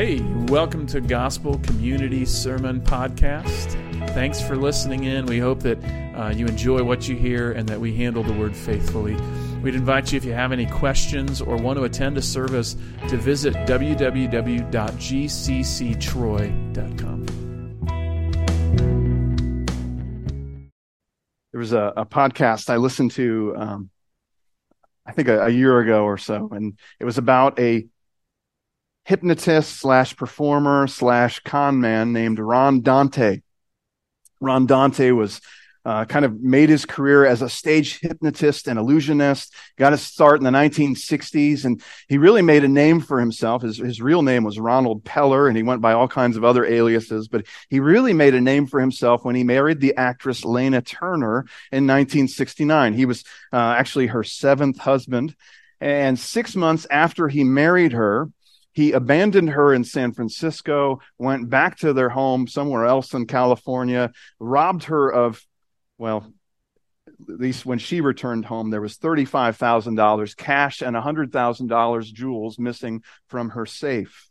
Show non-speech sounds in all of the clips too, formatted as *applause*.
Hey, welcome to Gospel Community Sermon Podcast. Thanks for listening in. We hope that uh, you enjoy what you hear and that we handle the word faithfully. We'd invite you, if you have any questions or want to attend a service, to visit www.gcctroy.com. There was a, a podcast I listened to, um, I think a, a year ago or so, and it was about a hypnotist slash performer slash con man named Ron Dante. Ron Dante was uh, kind of made his career as a stage hypnotist and illusionist. Got his start in the 1960s, and he really made a name for himself. His, his real name was Ronald Pellar, and he went by all kinds of other aliases, but he really made a name for himself when he married the actress Lana Turner in 1969. He was uh, actually her seventh husband. And six months after he married her, he abandoned her in San Francisco, went back to their home somewhere else in California, robbed her of, well, at least when she returned home, there was $35,000 cash and $100,000 jewels missing from her safe.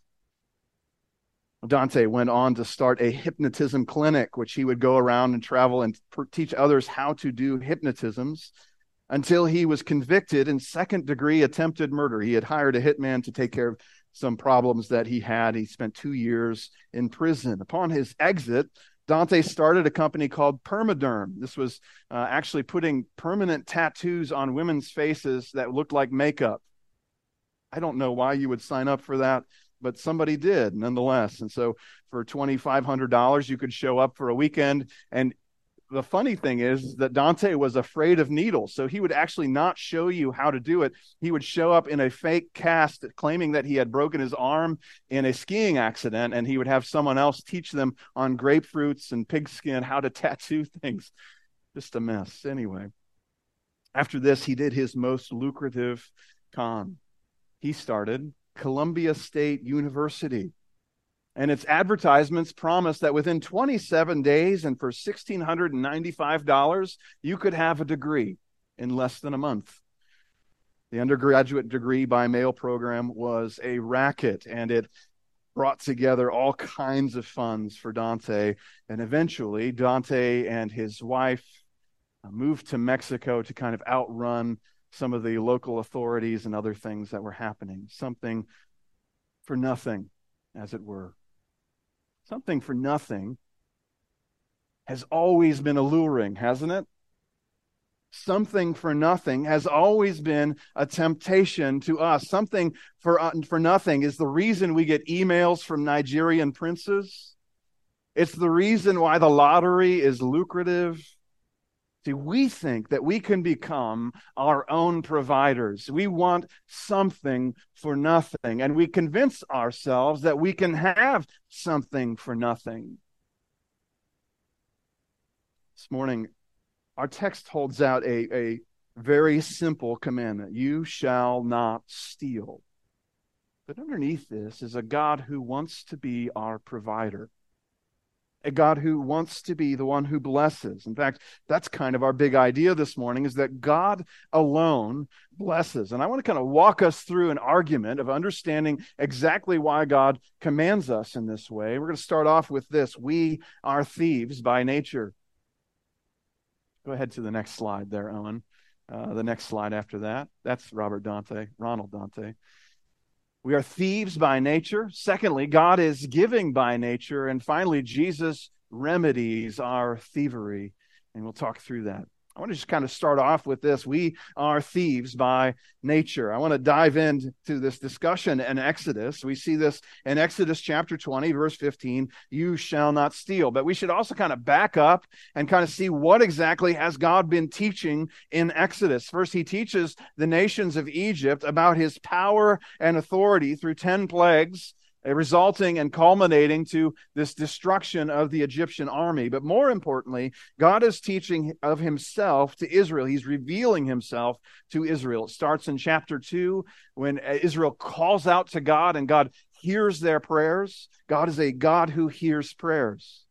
Dante went on to start a hypnotism clinic, which he would go around and travel and teach others how to do hypnotisms until he was convicted in second degree attempted murder. He had hired a hitman to take care of some problems that he had. He spent two years in prison. Upon his exit, Dante started a company called Permaderm. This was uh, actually putting permanent tattoos on women's faces that looked like makeup. I don't know why you would sign up for that, but somebody did nonetheless. And so for $2,500, you could show up for a weekend and the funny thing is that Dante was afraid of needles. So he would actually not show you how to do it. He would show up in a fake cast claiming that he had broken his arm in a skiing accident, and he would have someone else teach them on grapefruits and pigskin how to tattoo *laughs* things. Just a mess. Anyway, after this, he did his most lucrative con. He started Columbia State University and its advertisements promised that within 27 days and for $1,695, you could have a degree in less than a month. The undergraduate degree by mail program was a racket, and it brought together all kinds of funds for Dante. And eventually, Dante and his wife uh, moved to Mexico to kind of outrun some of the local authorities and other things that were happening. Something for nothing, as it were something for nothing has always been alluring, hasn't it? Something for nothing has always been a temptation to us. Something for, uh, for nothing is the reason we get emails from Nigerian princes. It's the reason why the lottery is lucrative. See, we think that we can become our own providers. We want something for nothing, and we convince ourselves that we can have something for nothing. This morning, our text holds out a, a very simple commandment you shall not steal. But underneath this is a God who wants to be our provider a God who wants to be the one who blesses. In fact, that's kind of our big idea this morning is that God alone blesses. And I want to kind of walk us through an argument of understanding exactly why God commands us in this way. We're going to start off with this We are thieves by nature. Go ahead to the next slide there, Owen. Uh, the next slide after that. That's Robert Dante, Ronald Dante. We are thieves by nature. Secondly, God is giving by nature. And finally, Jesus remedies our thievery. And we'll talk through that. I want to just kind of start off with this. We are thieves by nature. I want to dive into this discussion in Exodus. We see this in Exodus chapter 20, verse 15 you shall not steal. But we should also kind of back up and kind of see what exactly has God been teaching in Exodus. First, he teaches the nations of Egypt about his power and authority through 10 plagues Uh, resulting and culminating to this destruction of the Egyptian army. But more importantly, God is teaching of himself to Israel. He's revealing himself to Israel. It starts in chapter 2 when uh, Israel calls out to God and God hears their prayers. God is a God who hears prayers.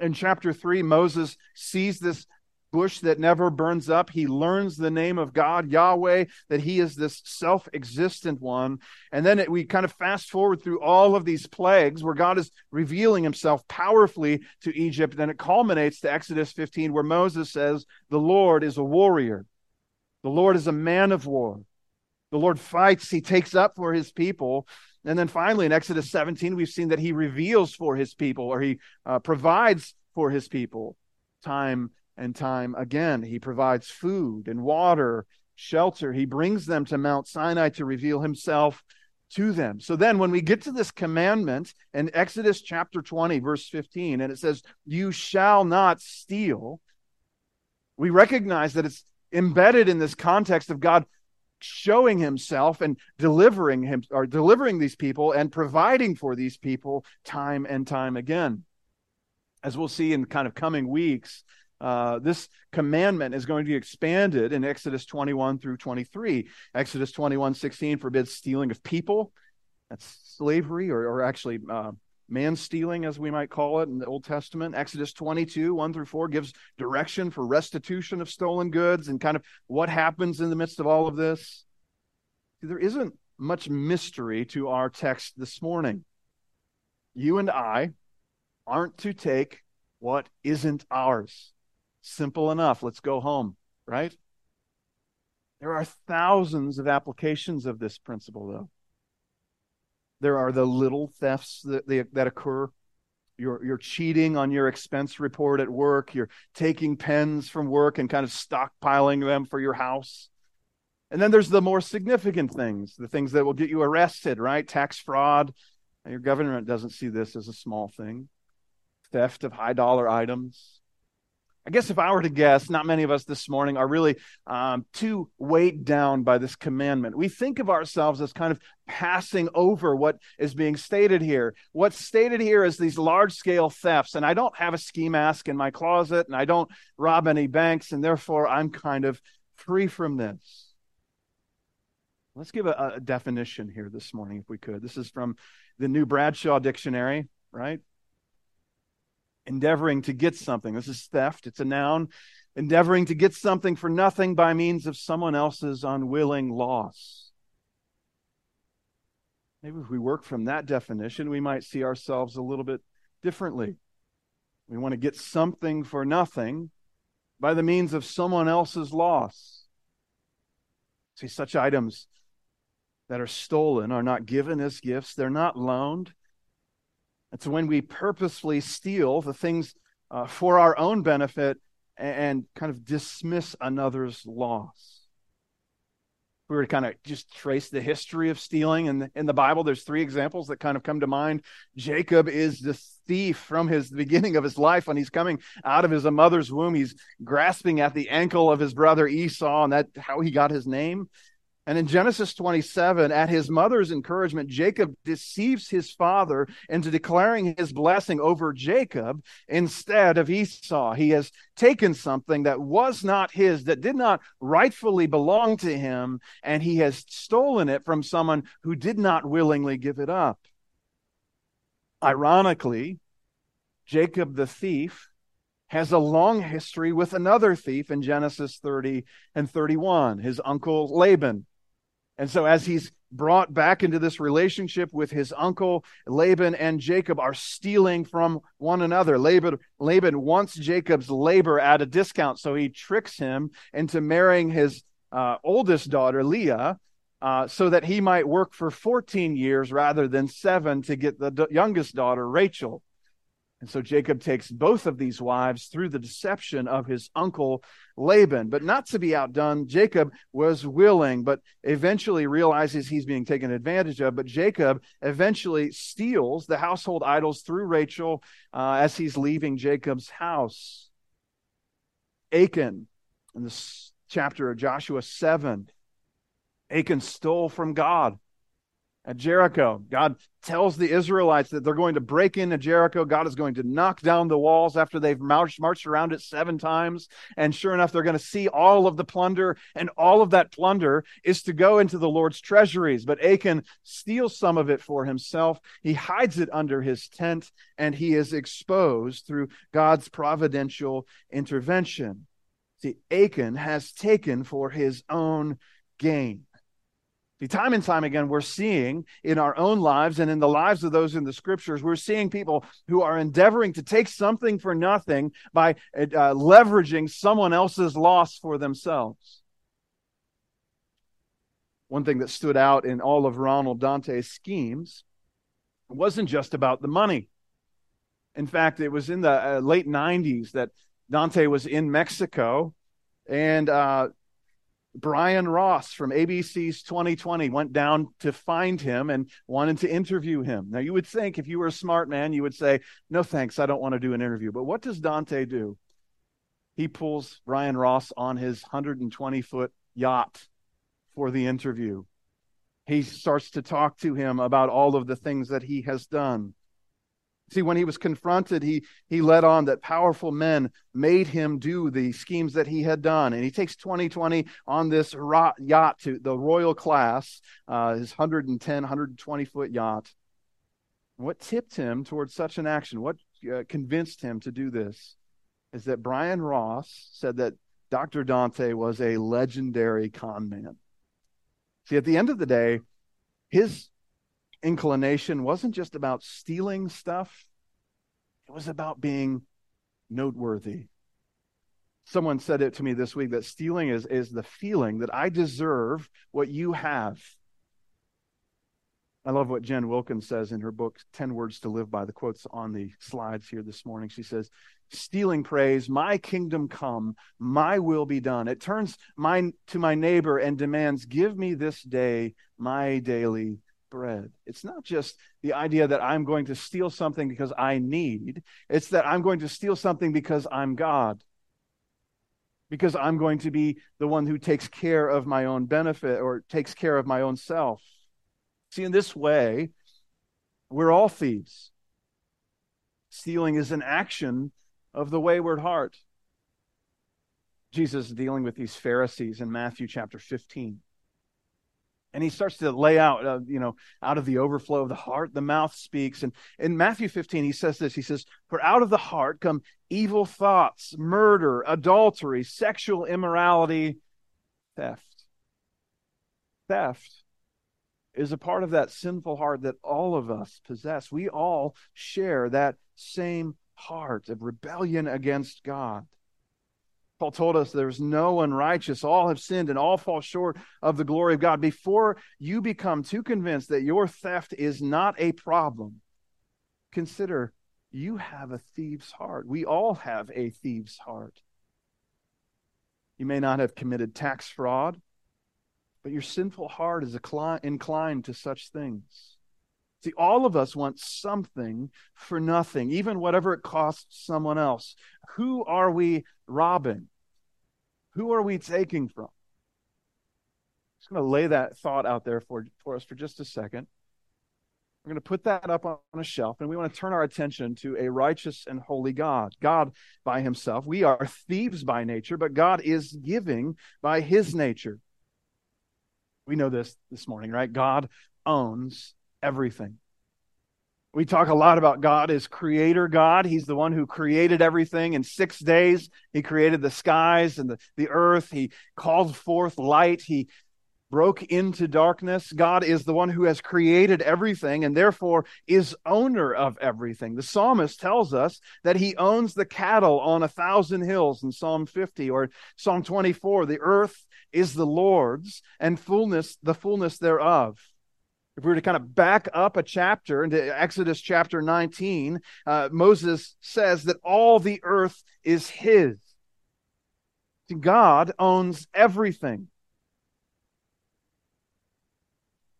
In chapter 3, Moses sees this bush that never burns up. He learns the name of God, Yahweh, that he is this self existent one. And then it, we kind of fast forward through all of these plagues where God is revealing himself powerfully to Egypt. Then it culminates to Exodus 15, where Moses says, The Lord is a warrior, the Lord is a man of war. The Lord fights, he takes up for his people. And then finally, in Exodus 17, we've seen that he reveals for his people or he uh, provides for his people time and time again. He provides food and water, shelter. He brings them to Mount Sinai to reveal himself to them. So then, when we get to this commandment in Exodus chapter 20, verse 15, and it says, You shall not steal, we recognize that it's embedded in this context of God showing himself and delivering him or delivering these people and providing for these people time and time again as we'll see in kind of coming weeks uh, this commandment is going to be expanded in Exodus 21 through 23. Exodus 21 16 forbids stealing of people. That's slavery, or, or actually uh, man stealing, as we might call it in the Old Testament. Exodus 22 1 through 4 gives direction for restitution of stolen goods and kind of what happens in the midst of all of this. There isn't much mystery to our text this morning. You and I aren't to take what isn't ours. Simple enough. Let's go home, right? There are thousands of applications of this principle, though. There are the little thefts that, that occur. You're, you're cheating on your expense report at work. You're taking pens from work and kind of stockpiling them for your house. And then there's the more significant things, the things that will get you arrested, right? Tax fraud. Your government doesn't see this as a small thing. Theft of high dollar items, I guess if I were to guess, not many of us this morning are really um, too weighed down by this commandment. We think of ourselves as kind of passing over what is being stated here. What's stated here is these large scale thefts, and I don't have a ski mask in my closet, and I don't rob any banks, and therefore I'm kind of free from this. Let's give a, a definition here this morning, if we could. This is from the New Bradshaw Dictionary, right? Endeavoring to get something. This is theft, it's a noun. Endeavoring to get something for nothing by means of someone else's unwilling loss. Maybe if we work from that definition, we might see ourselves a little bit differently. We want to get something for nothing by the means of someone else's loss. See, such items that are stolen are not given as gifts, they're not loaned, it's when we purposefully steal the things uh, for our own benefit and, and kind of dismiss another's loss. If we were to kind of just trace the history of stealing in the, in the Bible, there's three examples that kind of come to mind. Jacob is the thief from his the beginning of his life when he's coming out of his mother's womb. He's grasping at the ankle of his brother Esau, and that how he got his name. And in Genesis 27, at his mother's encouragement, Jacob deceives his father into declaring his blessing over Jacob instead of Esau. He has taken something that was not his, that did not rightfully belong to him, and he has stolen it from someone who did not willingly give it up. Ironically, Jacob the thief has a long history with another thief in Genesis 30 and 31, his uncle Laban. And so, as he's brought back into this relationship with his uncle, Laban and Jacob are stealing from one another. Laban, Laban wants Jacob's labor at a discount, so he tricks him into marrying his uh, oldest daughter, Leah, uh, so that he might work for 14 years rather than seven to get the d- youngest daughter, Rachel. And so Jacob takes both of these wives through the deception of his uncle Laban. But not to be outdone, Jacob was willing, but eventually realizes he's being taken advantage of. But Jacob eventually steals the household idols through Rachel uh, as he's leaving Jacob's house. Achan, in this chapter of Joshua 7, Achan stole from God at Jericho. God tells the Israelites that they're going to break into Jericho. God is going to knock down the walls after they've marched, marched around it seven times. And sure enough, they're going to see all of the plunder, and all of that plunder is to go into the Lord's treasuries. But Achan steals some of it for himself. He hides it under his tent, and he is exposed through God's providential intervention. See, Achan has taken for his own gain. See, time and time again, we're seeing in our own lives and in the lives of those in the scriptures, we're seeing people who are endeavoring to take something for nothing by uh, leveraging someone else's loss for themselves. One thing that stood out in all of Ronald Dante's schemes wasn't just about the money. In fact, it was in the uh, late 90s that Dante was in Mexico and uh, Brian Ross from ABC's 2020 went down to find him and wanted to interview him. Now, you would think if you were a smart man, you would say, No thanks, I don't want to do an interview. But what does Dante do? He pulls Brian Ross on his 120 foot yacht for the interview. He starts to talk to him about all of the things that he has done. See, when he was confronted, he, he led on that powerful men made him do the schemes that he had done. And he takes 2020 on this yacht to the royal class, uh, his 110, 120 foot yacht. What tipped him towards such an action? What uh, convinced him to do this? Is that Brian Ross said that Dr. Dante was a legendary con man. See, at the end of the day, his inclination wasn't just about stealing stuff, it was about being noteworthy. Someone said it to me this week that stealing is, is the feeling that I deserve what you have. I love what Jen Wilkins says in her book, 10 Words to Live By, the quotes on the slides here this morning. She says, Stealing praise, my kingdom come, my will be done. It turns mine to my neighbor and demands, Give me this day my daily bread. It's not just the idea that I'm going to steal something because I need, it's that I'm going to steal something because I'm God. Because I'm going to be the one who takes care of my own benefit or takes care of my own self. See, in this way, we're all thieves. Stealing is an action of the wayward heart. Jesus is dealing with these Pharisees in Matthew chapter 15. And he starts to lay out, uh, you know, out of the overflow of the heart, the mouth speaks. And in Matthew 15, he says this He says, For out of the heart come evil thoughts, murder, adultery, sexual immorality, theft. Theft is a part of that sinful heart that all of us possess. We all share that same heart of rebellion against God. Paul told us there's no one righteous. All have sinned and all fall short of the glory of God. Before you become too convinced that your theft is not a problem, consider you have a thief's heart. We all have a thief's heart. You may not have committed tax fraud, but your sinful heart is inclined to such things. See, all of us want something for nothing, even whatever it costs someone else. Who are we robbing? Who are we taking from? Just going to lay that thought out there for, for us for just a second. We're going to put that up on a shelf, and we want to turn our attention to a righteous and holy God. God by himself. We are thieves by nature, but God is giving by his nature. We know this this morning, right? God owns everything. We talk a lot about God as creator God. He's the one who created everything in six days. He created the skies and the, the earth. He called forth light. He broke into darkness. God is the one who has created everything and therefore is owner of everything. The psalmist tells us that he owns the cattle on a thousand hills in Psalm 50 or Psalm 24. The earth is the Lord's and fullness, the fullness thereof. If we were to kind of back up a chapter into Exodus chapter 19, uh, Moses says that all the earth is his. God owns everything.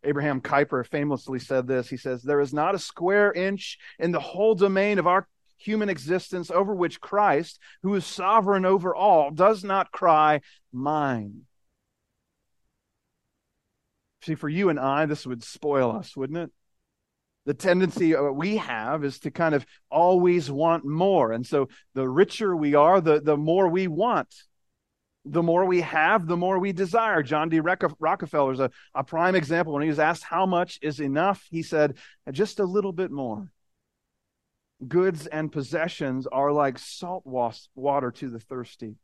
Abraham Kuyper famously said this. He says, There is not a square inch in the whole domain of our human existence over which Christ, who is sovereign over all, does not cry, Mine. See, for you and I, this would spoil us, wouldn't it? The tendency uh, we have is to kind of always want more. And so the richer we are, the, the more we want. The more we have, the more we desire. John D. Rockefeller is a, a prime example. When he was asked how much is enough, he said, just a little bit more. Goods and possessions are like salt water to the thirsty.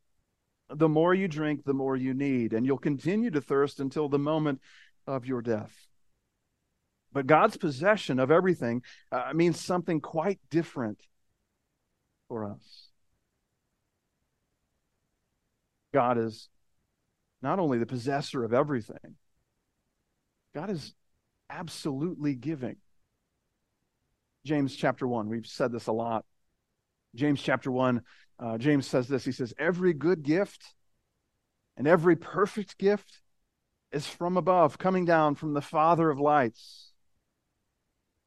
The more you drink, the more you need, and you'll continue to thirst until the moment of your death. But God's possession of everything uh, means something quite different for us. God is not only the possessor of everything, God is absolutely giving. James chapter 1, we've said this a lot. James chapter 1, uh, James says this He says, Every good gift and every perfect gift is from above, coming down from the Father of lights.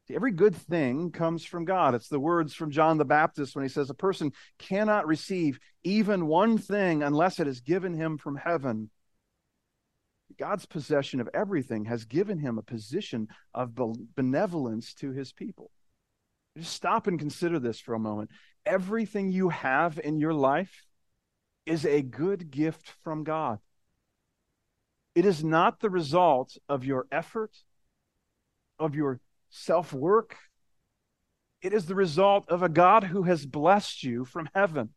See, every good thing comes from God. It's the words from John the Baptist when he says, A person cannot receive even one thing unless it is given him from heaven. God's possession of everything has given him a position of benevolence to his people. Just stop and consider this for a moment. Everything you have in your life is a good gift from God. It is not the result of your effort, of your self work. It is the result of a God who has blessed you from heaven.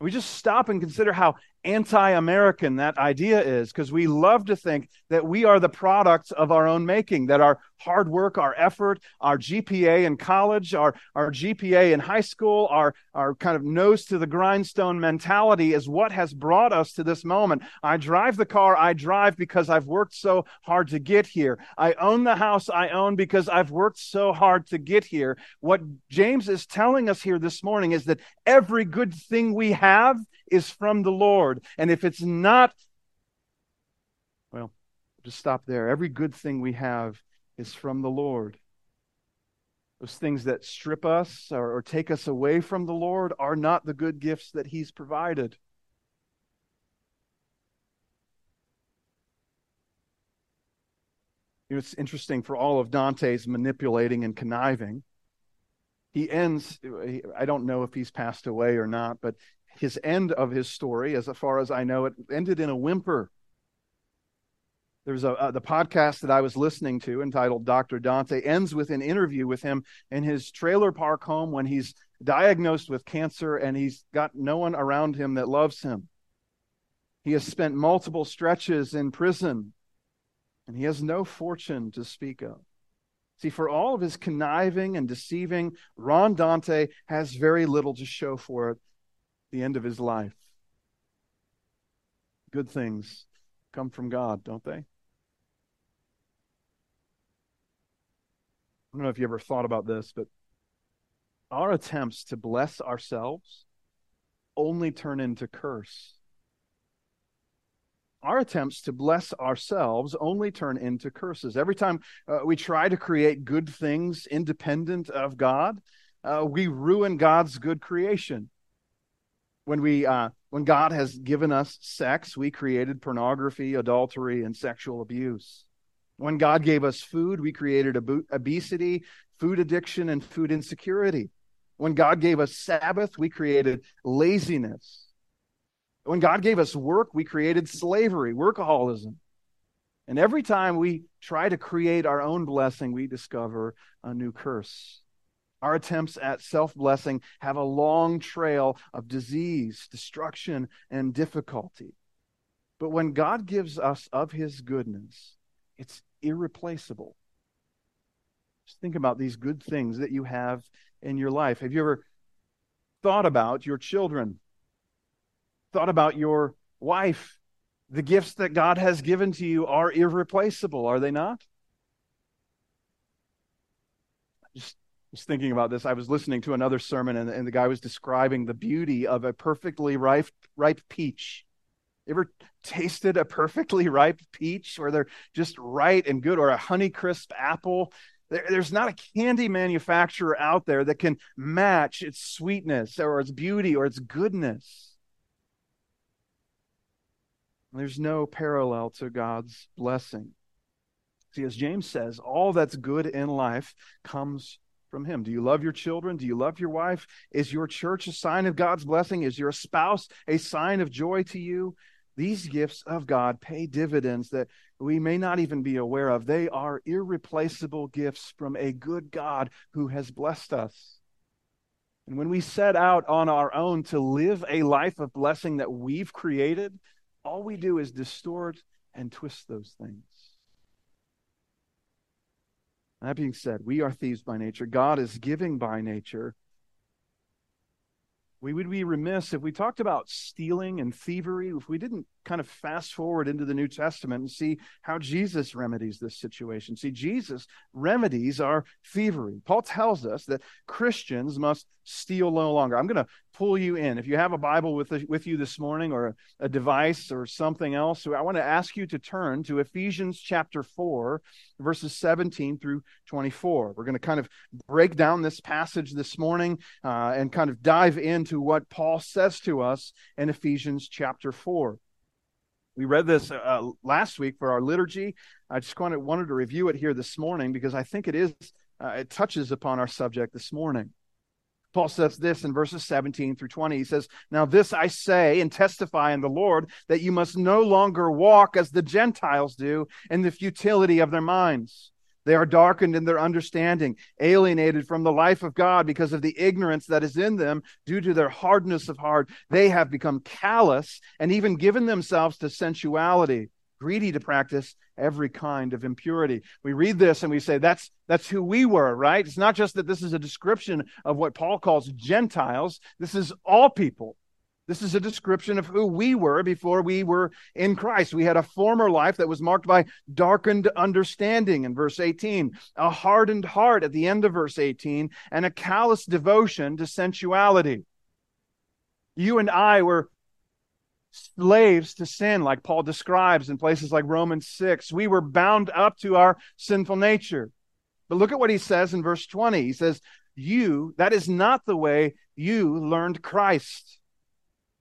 We just stop and consider how anti American that idea is because we love to think that we are the products of our own making, that our hard work, our effort, our GPA in college, our, our GPA in high school, our, our kind of nose to the grindstone mentality is what has brought us to this moment. I drive the car I drive because I've worked so hard to get here. I own the house I own because I've worked so hard to get here. What James is telling us here this morning is that every good thing we have is from the Lord. And if it's not, well, just stop there. Every good thing we have is from the Lord. Those things that strip us or, or take us away from the Lord are not the good gifts that He's provided. It's interesting for all of Dante's manipulating and conniving. He ends, I don't know if he's passed away or not, but his end of his story, as far as I know, it ended in a whimper. There's a uh, the podcast that I was listening to entitled Dr. Dante ends with an interview with him in his trailer park home when he's diagnosed with cancer and he's got no one around him that loves him. He has spent multiple stretches in prison and he has no fortune to speak of. See, for all of his conniving and deceiving, Ron Dante has very little to show for it the end of his life. Good things come from God, don't they? I don't know if you ever thought about this, but our attempts to bless ourselves only turn into curse. Our attempts to bless ourselves only turn into curses. Every time uh, we try to create good things independent of God, uh, we ruin God's good creation when we uh, when God has given us sex, we created pornography, adultery, and sexual abuse. When God gave us food, we created ob- obesity, food addiction, and food insecurity. When God gave us Sabbath, we created laziness. When God gave us work, we created slavery, workaholism. And every time we try to create our own blessing, we discover a new curse. Our attempts at self blessing have a long trail of disease, destruction, and difficulty. But when God gives us of his goodness, it's irreplaceable. Just think about these good things that you have in your life. Have you ever thought about your children? Thought about your wife? The gifts that God has given to you are irreplaceable, are they not? Just was thinking about this. I was listening to another sermon, and, and the guy was describing the beauty of a perfectly ripe, ripe peach. Ever tasted a perfectly *laughs* ripe peach where they're just right and good, or a Honeycrisp apple? There, there's not a candy manufacturer out there that can match its sweetness or its beauty or its goodness. There's no parallel to God's blessing. See, as James says, all that's good in life comes from Him? Do you love your children? Do you love your wife? Is your church a sign of God's blessing? Is your spouse a sign of joy to you? These gifts of God pay dividends that we may not even be aware of. They are irreplaceable gifts from a good God who has blessed us. And when we set out on our own to live a life of blessing that we've created, all we do is distort and twist those things. That being said, we are thieves by nature. God is giving by nature. We would be remiss if we talked about stealing and thievery, if we didn't kind of fast forward into the New Testament and see how Jesus remedies this situation. See, Jesus remedies our thievery. Paul tells us that Christians must steal no longer. I'm going to pull you in. If you have a Bible with, with you this morning or a, device or something else, I want to ask you to turn to Ephesians chapter 4, verses 17 through 24. We're going to kind of break down this passage this morning uh, and kind of dive into what Paul says to us in Ephesians chapter 4. We read this uh, last week for our liturgy. I just wanted, wanted to review it here this morning because I think it is uh, it touches upon our subject this morning. Paul says this in verses 17 through 20. He says, Now this I say and testify in the Lord that you must no longer walk as the Gentiles do in the futility of their minds they are darkened in their understanding, alienated from the life of God because of the ignorance that is in them due to their hardness of heart. They have become callous and even given themselves to sensuality, greedy to practice every kind of impurity. We read this and we say that's that's who we were, right? It's not just that this is a description of what Paul calls Gentiles. This is all people. This is a description of who we were before we were in Christ. We had a former life that was marked by darkened understanding in verse 18, a hardened heart at the end of verse 18, and a callous devotion to sensuality. You and I were slaves to sin, like Paul describes in places like Romans 6. We were bound up to our sinful nature. But look at what he says in verse 20. He says, You, that is not the way you learned Christ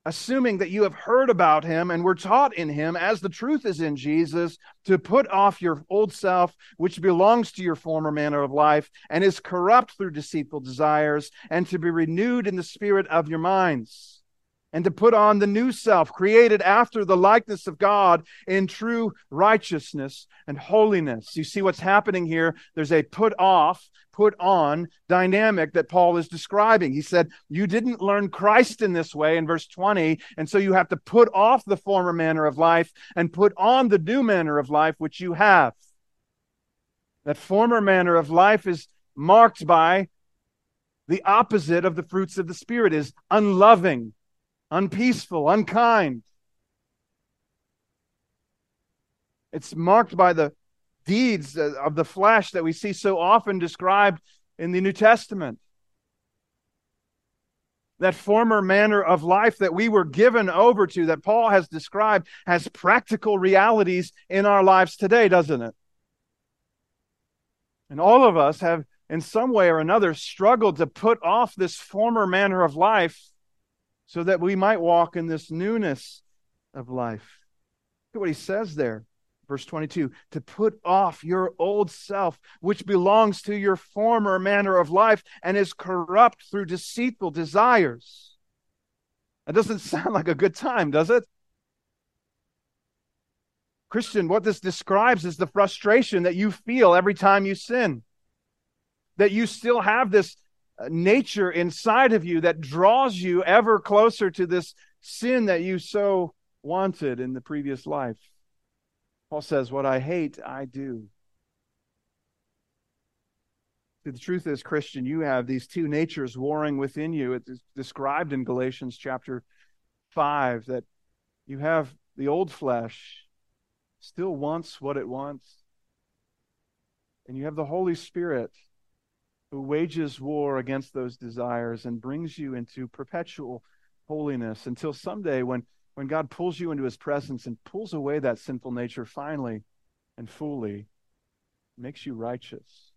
assuming that you have heard about him and were taught in him, as the truth is in Jesus, to put off your old self, which belongs to your former manner of life and is corrupt through deceitful desires, and to be renewed in the spirit of your minds. And to put on the new self, created after the likeness of God in true righteousness and holiness. You see what's happening here? There's a put off put on dynamic that Paul is describing. He said, You didn't learn Christ in this way in verse 20, and so you have to put off the former manner of life and put on the new manner of life which you have. That former manner of life is marked by the opposite of the fruits of the Spirit is unloving, unpeaceful, unkind. It's marked by the deeds of the flesh that we see so often described in the New Testament. That former manner of life that we were given over to, that Paul has described, has practical realities in our lives today, doesn't it? And all of us have, in some way or another, struggled to put off this former manner of life so that we might walk in this newness of life. Look at what he says there. Verse 22 to put off your old self, which belongs to your former manner of life and is corrupt through deceitful desires. That doesn't *laughs* sound like a good time, does it? Christian, what this describes is the frustration that you feel every time you sin. That you still have this uh, nature inside of you that draws you ever closer to this sin that you so wanted in the previous life. Paul says, What I hate, I do. The truth is, Christian, you have these two natures warring within you. It's described in Galatians chapter 5 that you have the old flesh still wants what it wants. And you have the Holy Spirit who wages war against those desires and brings you into perpetual holiness until someday when when God pulls you into his presence and pulls away that sinful nature finally and fully, makes you righteous.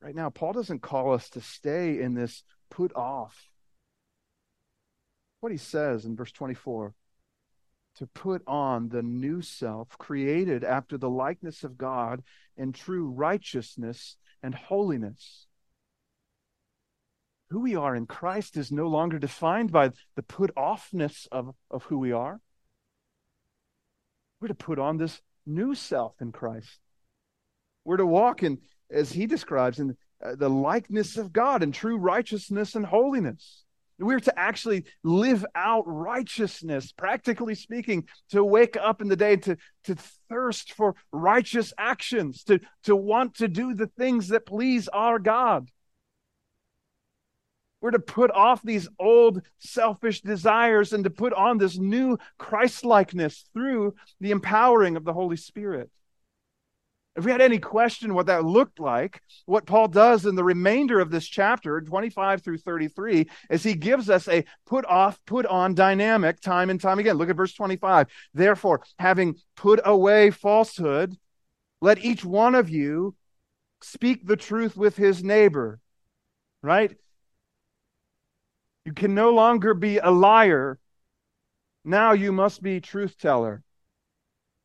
Right now, Paul doesn't call us to stay in this put off. What he says in verse 24 to put on the new self created after the likeness of God in true righteousness and holiness who we are in Christ is no longer defined by the put offness of, of who we are. We're to put on this new self in Christ. We're to walk in, as he describes in uh, the likeness of God and true righteousness and holiness. We're to actually live out righteousness, practically speaking, to wake up in the day, to, to thirst for righteous actions, to, to want to do the things that please our God. We're to put off these old selfish desires and to put on this new Christlikeness through the empowering of the Holy Spirit. If we had any question what that looked like, what Paul does in the remainder of this chapter, 25 through 33, is he gives us a put off, put on dynamic time and time again. Look at verse 25. Therefore, having put away falsehood, let each one of you speak the truth with his neighbor. Right? You can no longer be a liar. Now you must be truth teller.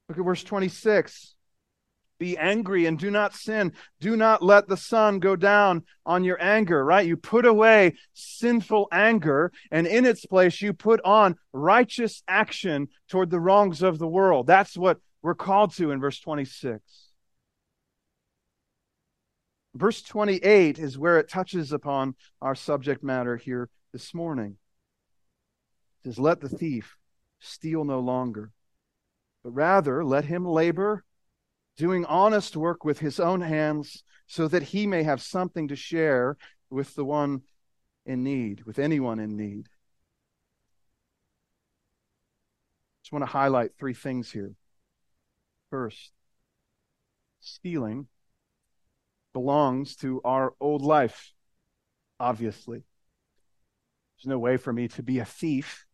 Look at verse 26. Be angry and do not sin. Do not let the sun go down on your anger, right? You put away sinful anger, and in its place, you put on righteous action toward the wrongs of the world. That's what we're called to in verse 26. Verse 28 is where it touches upon our subject matter here this morning. It says, Let the thief steal no longer, but rather let him labor, doing honest work with his own hands, so that he may have something to share with the one in need, with anyone in need. Just want to highlight three things here. First, stealing belongs to our old life, obviously. There's no way for me to be a thief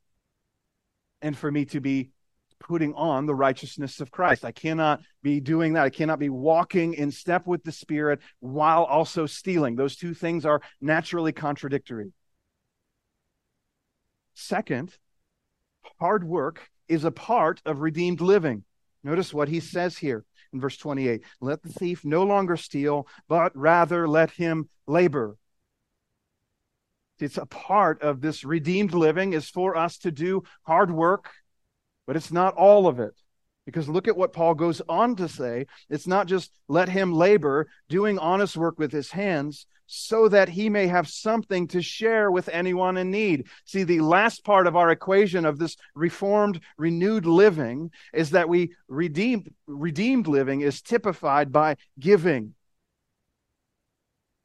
and for me to be putting on the righteousness of Christ. I cannot be doing that. I cannot be walking in step with the Spirit while also stealing. Those two things are naturally contradictory. Second, hard work is a part of redeemed living. Notice what he says here in verse 28 Let the thief no longer steal, but rather let him labor it's a part of this redeemed living is for us to do hard work, but it's not all of it. Because look at what Paul goes on to say. It's not just let him labor, doing honest work with his hands, so that he may have something to share with anyone in need. See, the last part of our equation of this reformed, renewed living is that we redeemed, redeemed living is typified by giving.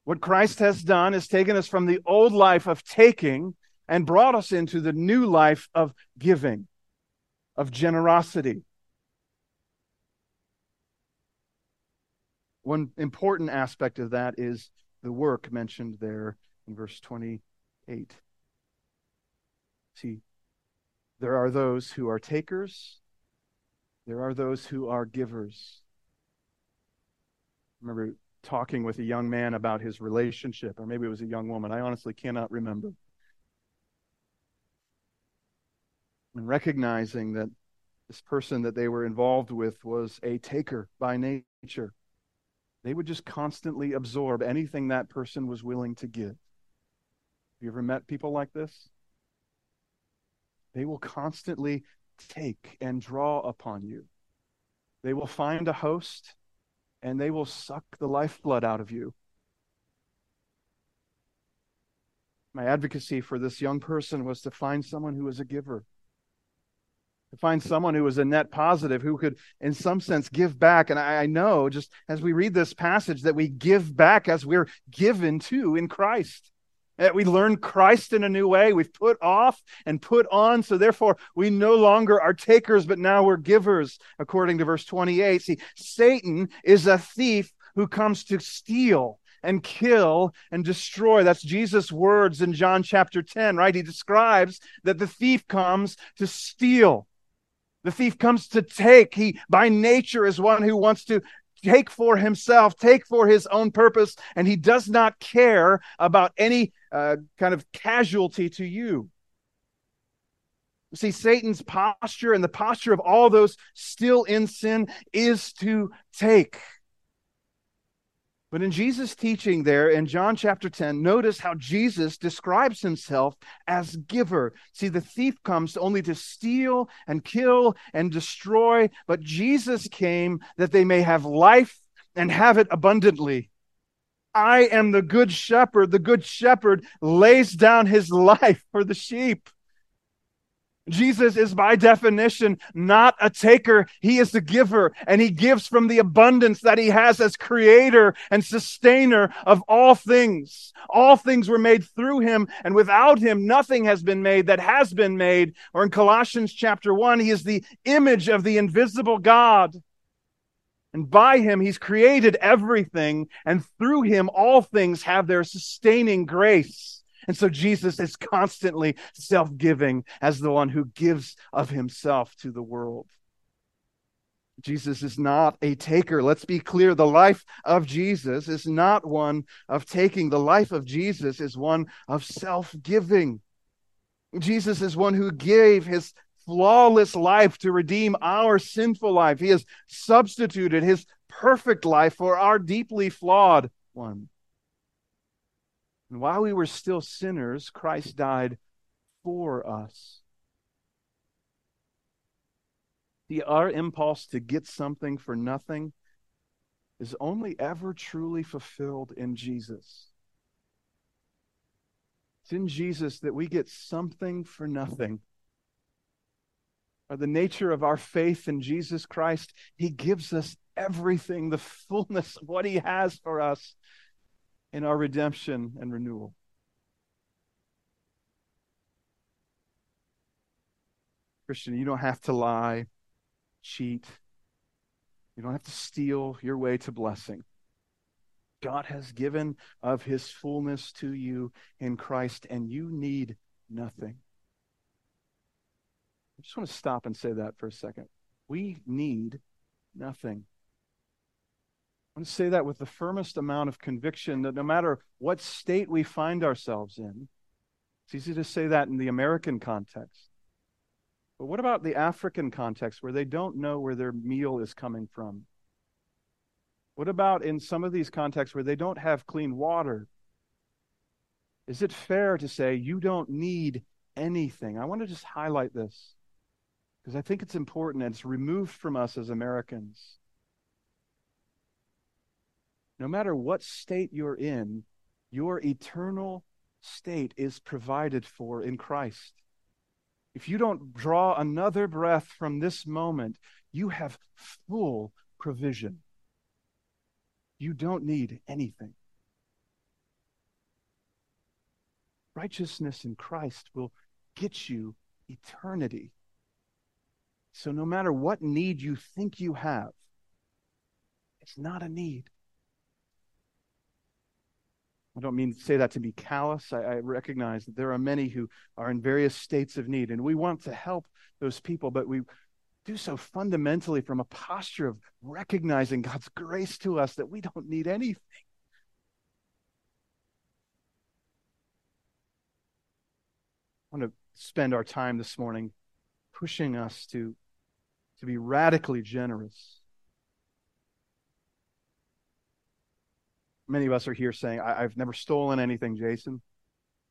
What Christ has done is taken us from the old life of taking and brought us into the new life of giving, of generosity. One important aspect of that is the work mentioned there in verse 28. See, there are those who are takers, there are those who are givers. Remember, talking with a young man about his relationship, or maybe it was a young woman. I honestly cannot remember. And recognizing that this person that they were involved with was a taker by nature, they would just constantly absorb anything that person was willing to give. Have you ever met people like this? They will constantly take and draw upon you. They will find a host and they will suck the lifeblood out of you. My advocacy for this young person was to find someone who was a giver, to find someone who was a net positive, who could, in some sense, give back. And I, I know, just as we read this passage, that we give back as we're given to in Christ. That we learn Christ in a new way. We've put off and put on. So therefore, we no longer are takers, but now we're givers, according to verse 28. See, Satan is a thief who comes to steal and kill and destroy. That's Jesus' words in John chapter 10, right? He describes that the thief comes to steal. The thief comes to take. He, by nature, is one who wants to take for himself, take for his own purpose, and he does not care about any uh, kind of casualty to you. See, Satan's posture and the posture of all those still in sin is to take. But in Jesus' teaching there in John chapter 10, notice how Jesus describes himself as giver. See, the thief comes only to steal and kill and destroy, but Jesus came that they may have life and have it abundantly. I am the good shepherd. The good shepherd lays down his *laughs* life for the sheep. Jesus is by definition not a taker. He is the giver and he gives from the abundance that he has as creator and sustainer of all things. All things were made through him and without him nothing has been made that has been made. Or in Colossians chapter one, he is the image of the invisible God. And by him, he's created everything and through him, all things have their sustaining grace. And so Jesus is constantly self giving as the one who gives of himself to the world. Jesus is not a taker. Let's be clear. The life of Jesus is not one of taking. The life of Jesus is one of self giving. Jesus is one who gave his flawless life to redeem our sinful life. He has substituted his perfect life for our deeply flawed one. And while we were still sinners, Christ died for us. The, our impulse to get something for nothing is only ever truly fulfilled in Jesus. It's in Jesus that we get something for nothing. By the nature of our faith in Jesus Christ, He gives us everything, the fullness of what He has for us in our redemption and renewal. Christian, you don't have to lie, cheat. You don't have to steal your way to blessing. God has given of his fullness to you in Christ, and you need nothing. I just want to stop and say that for a second. We need nothing. Want to say that with the firmest amount of conviction that no matter what state we find ourselves in, it's easy to say that in the American context. But what about the African context where they don't know where their meal is coming from? What about in some of these contexts where they don't have clean water? Is it fair to say you don't need anything? I want to just highlight this because I think it's important and it's removed from us as Americans no matter what state you're in, your eternal state is provided for in Christ. If you don't draw another breath from this moment, you have full provision. You don't need anything. Righteousness in Christ will get you eternity. So, no matter what need you think you have, it's not a need. I don't mean to say that to be callous. I, I, recognize that there are many who are in various states of need, and we want to help those people, but we do so fundamentally from a posture of recognizing God's grace to us that we don't need anything. I want to spend our time this morning pushing us to, to be radically generous many of us are here saying, I- have never stolen anything, Jason.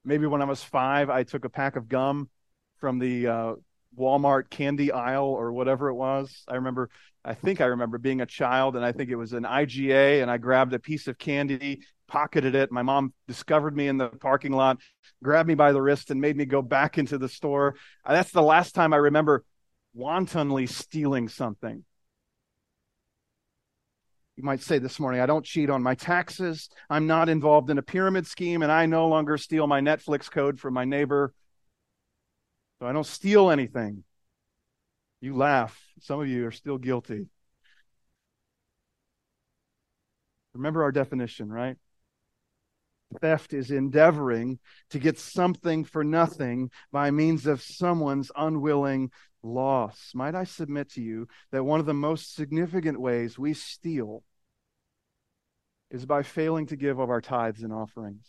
Maybe when I was five, I took a pack of gum from the uh, Walmart candy aisle or whatever it was. I remember, I think I remember being a child, and I think it was an IGA, and I grabbed a piece of candy, pocketed it. My mom discovered me in the parking lot, grabbed me by the wrist, and made me go back into the store. That's the last time I remember wantonly stealing something. You might say this morning, I don't cheat on my taxes. I'm not involved in a pyramid scheme, and I no longer steal my Netflix code from my neighbor. So I don't steal anything. You laugh. Some of you are still guilty. Remember our definition, right? Theft is endeavoring to get something for nothing by means of someone's unwilling loss. Might I submit to you that one of the most significant ways we steal is by failing to give of our tithes and offerings?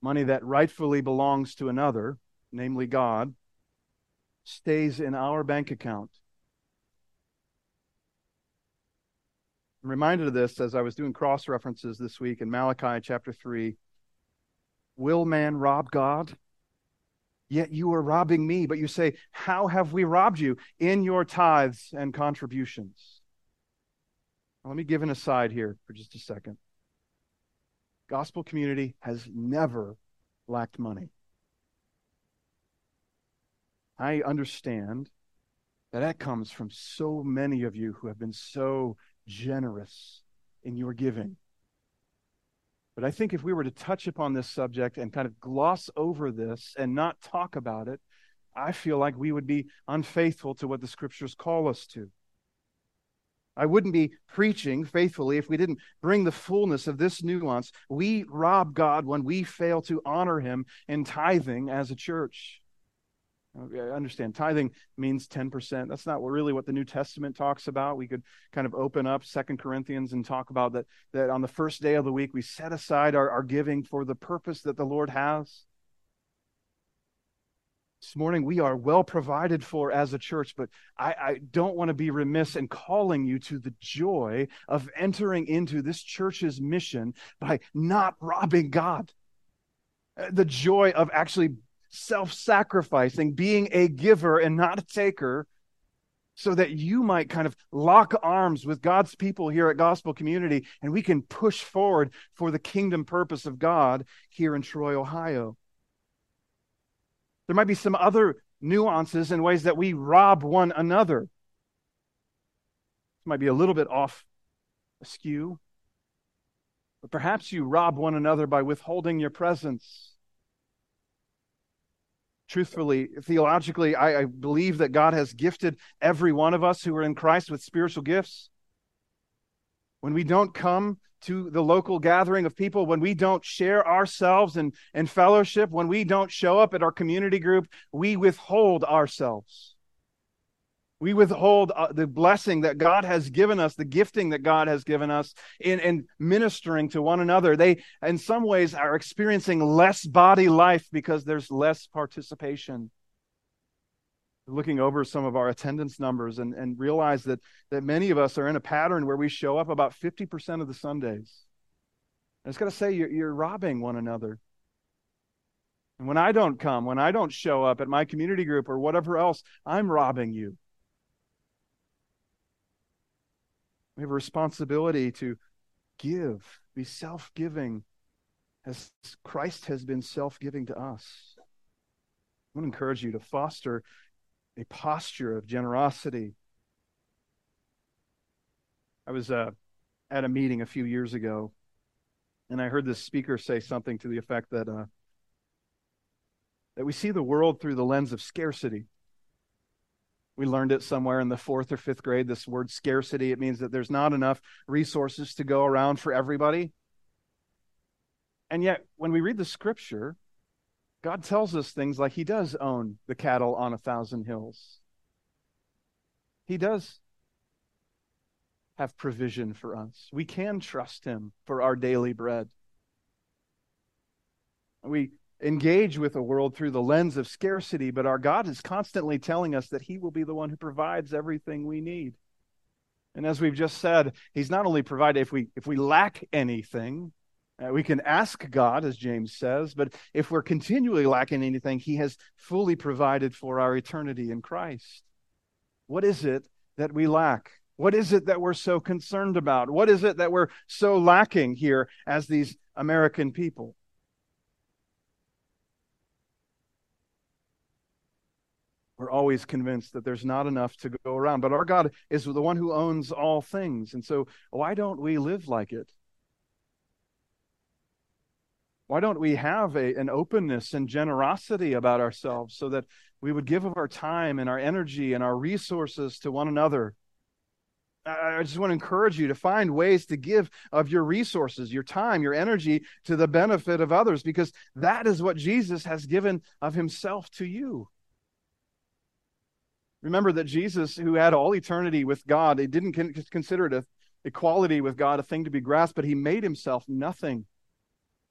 Money that rightfully belongs to another, namely God, stays in our bank account. I'm reminded of this as I was doing cross references this week in Malachi chapter 3. Will man rob God? Yet you are robbing me. But you say, How have we robbed you? In your tithes and contributions. Let me give an aside here for just a second. Gospel community has never lacked money. I understand that that comes from so many of you who have been so generous in your giving. But I think if we were to touch upon this subject and kind of gloss over this and not talk about it, I feel like we would be unfaithful to what the scriptures call us to. I wouldn't be preaching faithfully if we didn't bring the fullness of this nuance. We rob God when we fail to honor Him in tithing as a church. I understand tithing means 10%. That's not really what the New Testament talks about. We could kind of open up Second Corinthians and talk about that, that on the first day of the week, we set aside our, our giving for the purpose that the Lord has. This morning, we are well provided for as a church, but I, I don't want to be remiss in calling you to the joy of entering into this church's mission by not robbing God. Uh, the joy of actually self sacrificing, being a giver and not a taker, so that you might kind of lock arms with God's people here at Gospel Community and we can push forward for the kingdom purpose of God here in Troy, Ohio. There might be some other nuances and ways that we rob one another. It might be a little bit off askew, but perhaps you rob one another by withholding your presence. Truthfully, theologically, I, I believe that God has gifted every one of us who are in Christ with spiritual gifts. When we don't come to the local gathering of people, when we don't share ourselves and, and fellowship, when we don't show up at our community group, we withhold ourselves. We withhold uh, the blessing that God has given us, the gifting that God has given us in, in ministering to one another. They, in some ways, are experiencing less body life because there's less participation looking over some of our attendance numbers and, and realize that, that many of us are in a pattern where we show up about 50% of the Sundays. I just got to say, you're, you're robbing one another. And when I don't come, when I don't show up at my community group or whatever else, I'm robbing you. We have a responsibility to give, be self giving, as Christ has been self giving to us. I want to encourage you to foster a posture of generosity. I was uh, at a meeting a few years ago, and I heard this speaker say something to the effect that uh, that we see the world through the lens of scarcity. We learned it somewhere in the fourth or fifth grade. This word scarcity it means that there's not enough resources to go around for everybody. And yet, when we read the scripture, God tells us things like He does own the cattle on a thousand hills. He does have provision for us. We can trust Him for our daily bread. We engage with the world through the lens of scarcity, but our God is constantly telling us that He will be the one who provides everything we need. And as we've just said, He's not only provided if we if we lack anything, uh, we can ask God, as James says, but if we're continually lacking anything, He has fully provided for our eternity in Christ. What is it that we lack? What is it that we're so concerned about? What is it that we're so lacking here as these American people? We're always convinced that there's not enough to go around, but our God is the one who owns all things. And so, why don't we live like it? Why don't we have a, an openness and generosity about ourselves so that we would give of our time and our energy and our resources to one another? I just want to encourage you to find ways to give of your resources, your time, your energy to the benefit of others, because that is what Jesus has given of himself to you. Remember that Jesus, who had all eternity with God, he didn't consider it equality with God a thing to be grasped, but he made himself nothing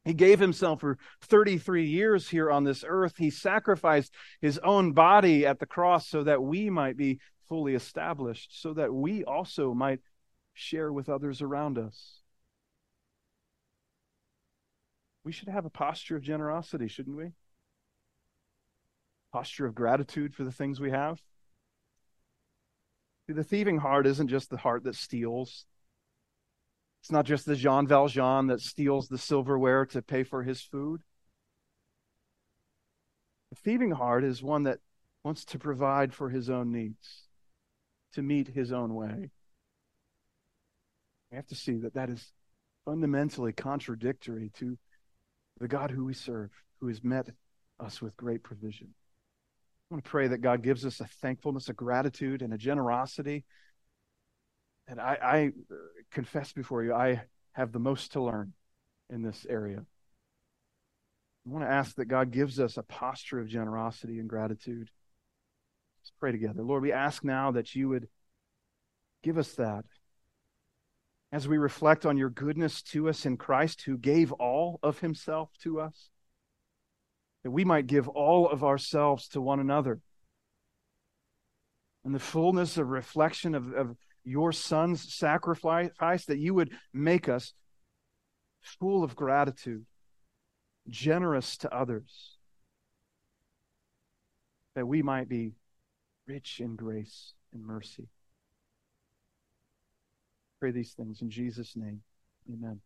he gave himself for 33 years here on this earth. He sacrificed his own body at the cross so that we might be fully established, so that we also might share with others around us. We should have a posture of generosity, shouldn't we? Posture of gratitude for the things we have. See, the thieving heart isn't just the heart that steals, It's not just the Jean Valjean that steals the silverware to pay for his food. The thieving heart is one that wants to provide for his own needs, to meet his own way. We have to see that that is fundamentally contradictory to the God who we serve, who has met us with great provision. I want to pray that God gives us a thankfulness, a gratitude, and a generosity. And I, I uh, confess before you, I have the most to learn in this area. I want to ask that God gives us a posture of generosity and gratitude. Let's pray together. Lord, we ask now that you would give us that as we reflect on your goodness to us in Christ, who gave all of himself to us, that we might give all of ourselves to one another. And the fullness of reflection of, of your son's sacrifice, that you would make us full of gratitude, generous to others, that we might be rich in grace and mercy. Pray these things in Jesus' name. Amen.